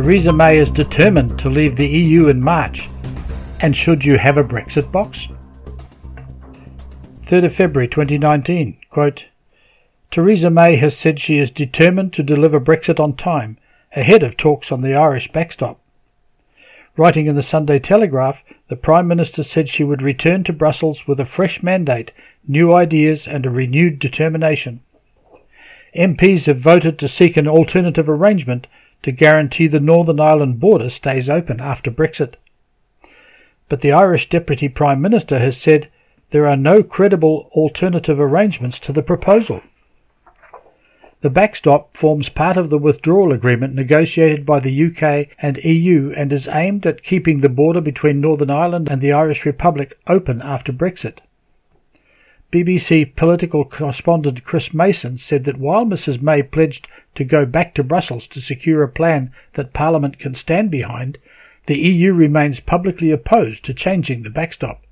Theresa May is determined to leave the EU in March. And should you have a Brexit box? 3rd of February 2019. Quote, Theresa May has said she is determined to deliver Brexit on time, ahead of talks on the Irish backstop. Writing in the Sunday Telegraph, the Prime Minister said she would return to Brussels with a fresh mandate, new ideas, and a renewed determination. MPs have voted to seek an alternative arrangement to guarantee the Northern Ireland border stays open after Brexit. But the Irish Deputy Prime Minister has said there are no credible alternative arrangements to the proposal. The backstop forms part of the withdrawal agreement negotiated by the UK and EU and is aimed at keeping the border between Northern Ireland and the Irish Republic open after Brexit. BBC political correspondent Chris Mason said that while Mrs May pledged to go back to Brussels to secure a plan that Parliament can stand behind, the EU remains publicly opposed to changing the backstop.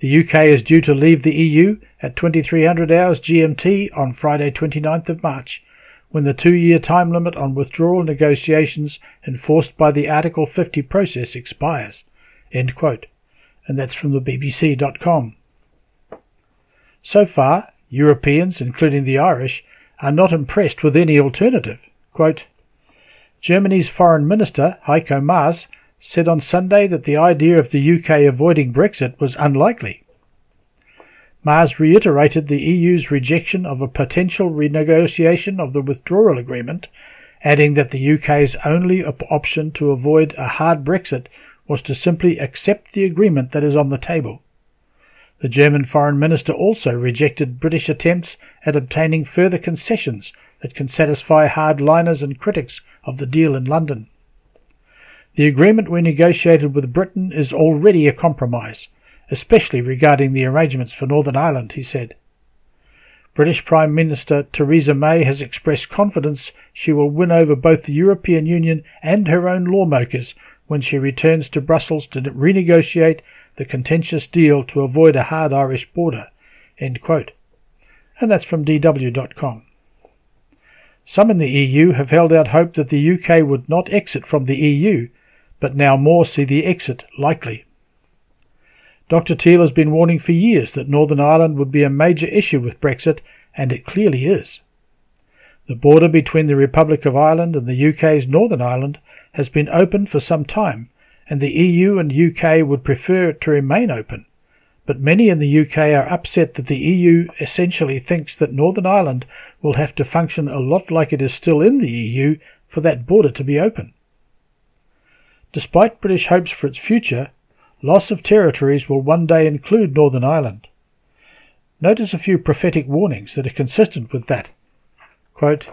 The UK is due to leave the EU at 2300 hours GMT on Friday 29th of March, when the two-year time limit on withdrawal negotiations enforced by the Article 50 process expires. End quote. And that's from the BBC.com. So far, Europeans, including the Irish, are not impressed with any alternative. Quote, Germany's Foreign Minister, Heiko Maas, said on Sunday that the idea of the UK avoiding Brexit was unlikely. Maas reiterated the EU's rejection of a potential renegotiation of the withdrawal agreement, adding that the UK's only op- option to avoid a hard Brexit was to simply accept the agreement that is on the table. The German Foreign Minister also rejected British attempts at obtaining further concessions that can satisfy hardliners and critics of the deal in London. The agreement we negotiated with Britain is already a compromise, especially regarding the arrangements for Northern Ireland, he said. British Prime Minister Theresa May has expressed confidence she will win over both the European Union and her own lawmakers when she returns to Brussels to renegotiate the contentious deal to avoid a hard Irish border. And that's from DW.com. Some in the EU have held out hope that the UK would not exit from the EU but now more see the exit likely. Dr. Thiel has been warning for years that Northern Ireland would be a major issue with Brexit, and it clearly is. The border between the Republic of Ireland and the UK's Northern Ireland has been open for some time, and the EU and UK would prefer it to remain open. But many in the UK are upset that the EU essentially thinks that Northern Ireland will have to function a lot like it is still in the EU for that border to be open. Despite British hopes for its future, loss of territories will one day include Northern Ireland. Notice a few prophetic warnings that are consistent with that. Quote,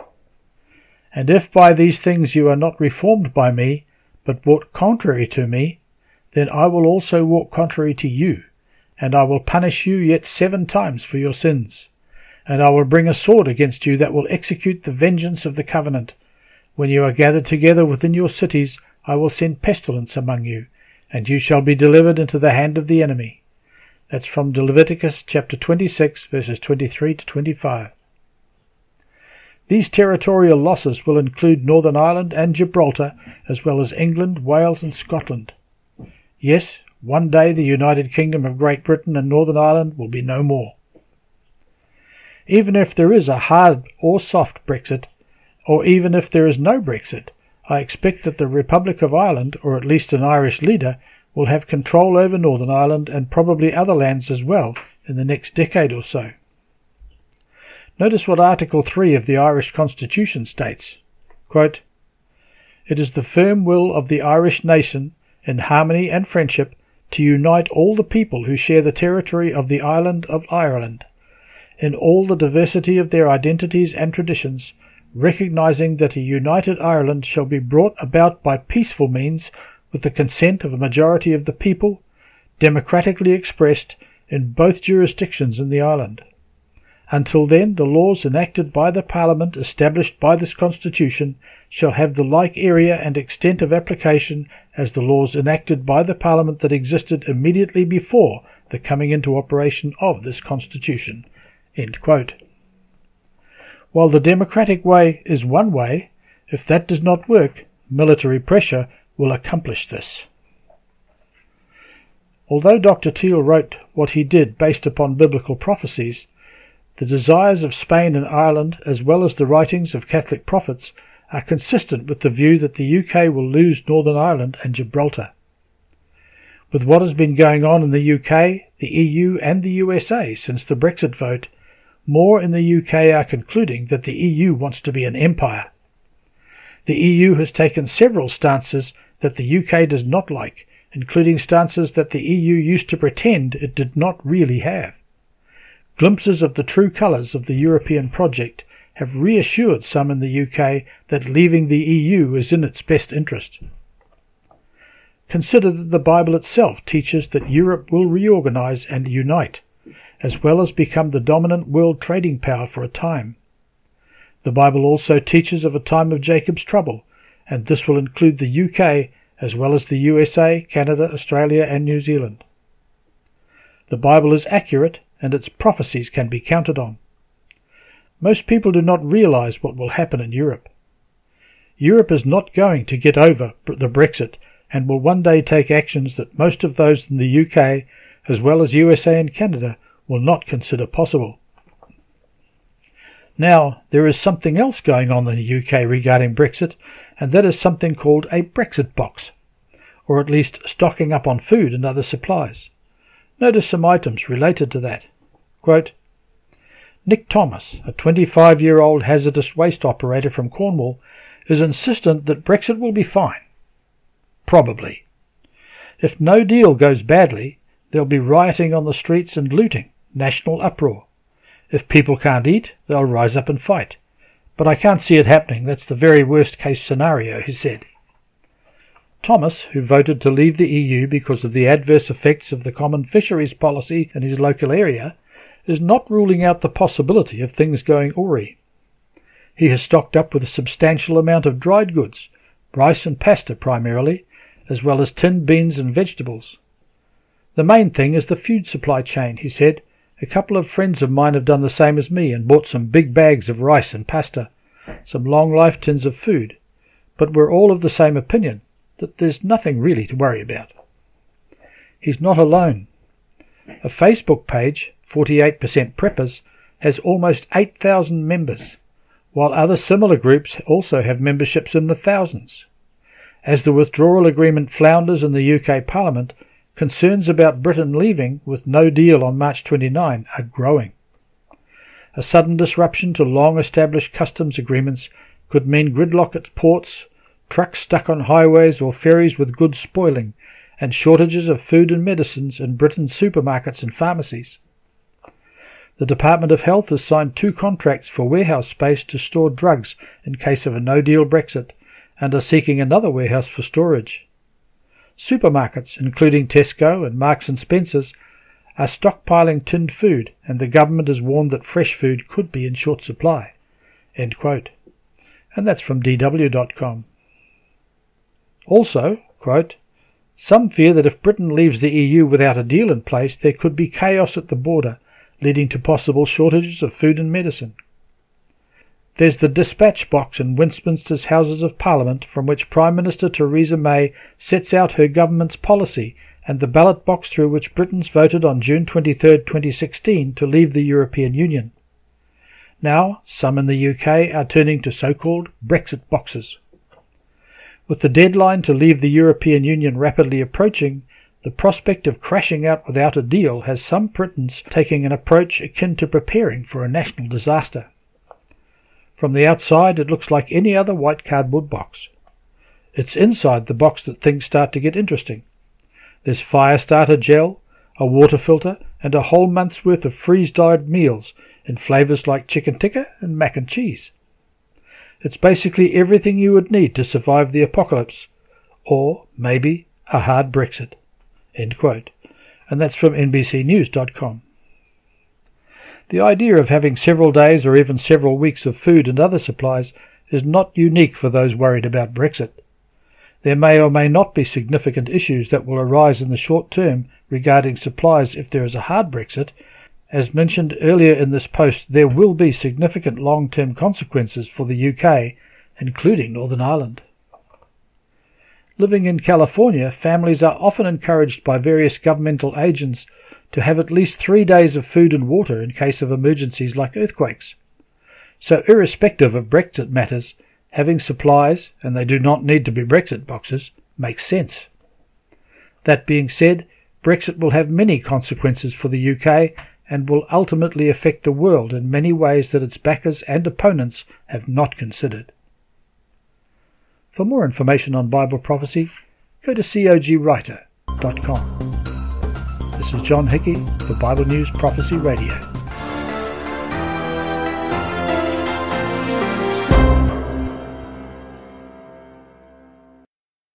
and if by these things you are not reformed by me, but walk contrary to me, then I will also walk contrary to you, and I will punish you yet seven times for your sins. And I will bring a sword against you that will execute the vengeance of the covenant. When you are gathered together within your cities, I will send pestilence among you, and you shall be delivered into the hand of the enemy. That's from Leviticus chapter 26, verses 23 to 25. These territorial losses will include Northern Ireland and Gibraltar, as well as England, Wales, and Scotland. Yes, one day the United Kingdom of Great Britain and Northern Ireland will be no more. Even if there is a hard or soft Brexit, or even if there is no Brexit, I expect that the Republic of Ireland, or at least an Irish leader, will have control over Northern Ireland and probably other lands as well in the next decade or so. Notice what Article 3 of the Irish Constitution states. Quote, it is the firm will of the Irish nation, in harmony and friendship, to unite all the people who share the territory of the island of Ireland, in all the diversity of their identities and traditions, recognizing that a united Ireland shall be brought about by peaceful means with the consent of a majority of the people, democratically expressed in both jurisdictions in the island. Until then, the laws enacted by the Parliament established by this Constitution shall have the like area and extent of application as the laws enacted by the Parliament that existed immediately before the coming into operation of this Constitution. While the democratic way is one way, if that does not work, military pressure will accomplish this. Although Dr. Thiel wrote what he did based upon biblical prophecies, the desires of Spain and Ireland, as well as the writings of Catholic prophets, are consistent with the view that the UK will lose Northern Ireland and Gibraltar. With what has been going on in the UK, the EU, and the USA since the Brexit vote, more in the UK are concluding that the EU wants to be an empire. The EU has taken several stances that the UK does not like, including stances that the EU used to pretend it did not really have. Glimpses of the true colours of the European project have reassured some in the UK that leaving the EU is in its best interest. Consider that the Bible itself teaches that Europe will reorganize and unite, as well as become the dominant world trading power for a time. The Bible also teaches of a time of Jacob's trouble, and this will include the UK as well as the USA, Canada, Australia, and New Zealand. The Bible is accurate, and its prophecies can be counted on. Most people do not realize what will happen in Europe. Europe is not going to get over the Brexit and will one day take actions that most of those in the UK, as well as USA and Canada, will not consider possible. Now, there is something else going on in the UK regarding Brexit, and that is something called a Brexit box, or at least stocking up on food and other supplies. Notice some items related to that. Quote, Nick Thomas, a 25 year old hazardous waste operator from Cornwall, is insistent that Brexit will be fine. Probably. If no deal goes badly, there'll be rioting on the streets and looting, national uproar. If people can't eat, they'll rise up and fight. But I can't see it happening. That's the very worst case scenario, he said. Thomas, who voted to leave the EU because of the adverse effects of the common fisheries policy in his local area, is not ruling out the possibility of things going awry. He has stocked up with a substantial amount of dried goods, rice and pasta primarily, as well as tinned beans and vegetables. The main thing is the food supply chain, he said, a couple of friends of mine have done the same as me and bought some big bags of rice and pasta, some long life tins of food, but we're all of the same opinion that there's nothing really to worry about. He's not alone. A Facebook page, 48% Preppers, has almost 8,000 members, while other similar groups also have memberships in the thousands. As the withdrawal agreement flounders in the UK Parliament, Concerns about Britain leaving with no deal on March 29 are growing. A sudden disruption to long established customs agreements could mean gridlock at ports, trucks stuck on highways or ferries with goods spoiling, and shortages of food and medicines in Britain's supermarkets and pharmacies. The Department of Health has signed two contracts for warehouse space to store drugs in case of a no deal Brexit and are seeking another warehouse for storage. Supermarkets, including Tesco and Marks and Spencers, are stockpiling tinned food, and the government has warned that fresh food could be in short supply. And that's from DW.com. Also, quote, some fear that if Britain leaves the EU without a deal in place, there could be chaos at the border, leading to possible shortages of food and medicine. There's the dispatch box in Westminster's Houses of Parliament from which Prime Minister Theresa May sets out her government's policy and the ballot box through which Britons voted on June 23, 2016 to leave the European Union. Now, some in the UK are turning to so-called Brexit boxes. With the deadline to leave the European Union rapidly approaching, the prospect of crashing out without a deal has some Britons taking an approach akin to preparing for a national disaster. From the outside, it looks like any other white cardboard box. It's inside the box that things start to get interesting. There's fire starter gel, a water filter, and a whole month's worth of freeze-dried meals in flavors like chicken tikka and mac and cheese. It's basically everything you would need to survive the apocalypse, or maybe a hard Brexit. And that's from NBCNews.com. The idea of having several days or even several weeks of food and other supplies is not unique for those worried about Brexit. There may or may not be significant issues that will arise in the short term regarding supplies if there is a hard Brexit. As mentioned earlier in this post, there will be significant long term consequences for the UK, including Northern Ireland. Living in California, families are often encouraged by various governmental agents to have at least three days of food and water in case of emergencies like earthquakes. So, irrespective of Brexit matters, having supplies, and they do not need to be Brexit boxes, makes sense. That being said, Brexit will have many consequences for the UK and will ultimately affect the world in many ways that its backers and opponents have not considered. For more information on Bible prophecy, go to cogwriter.com. This is John Hickey for Bible News Prophecy Radio.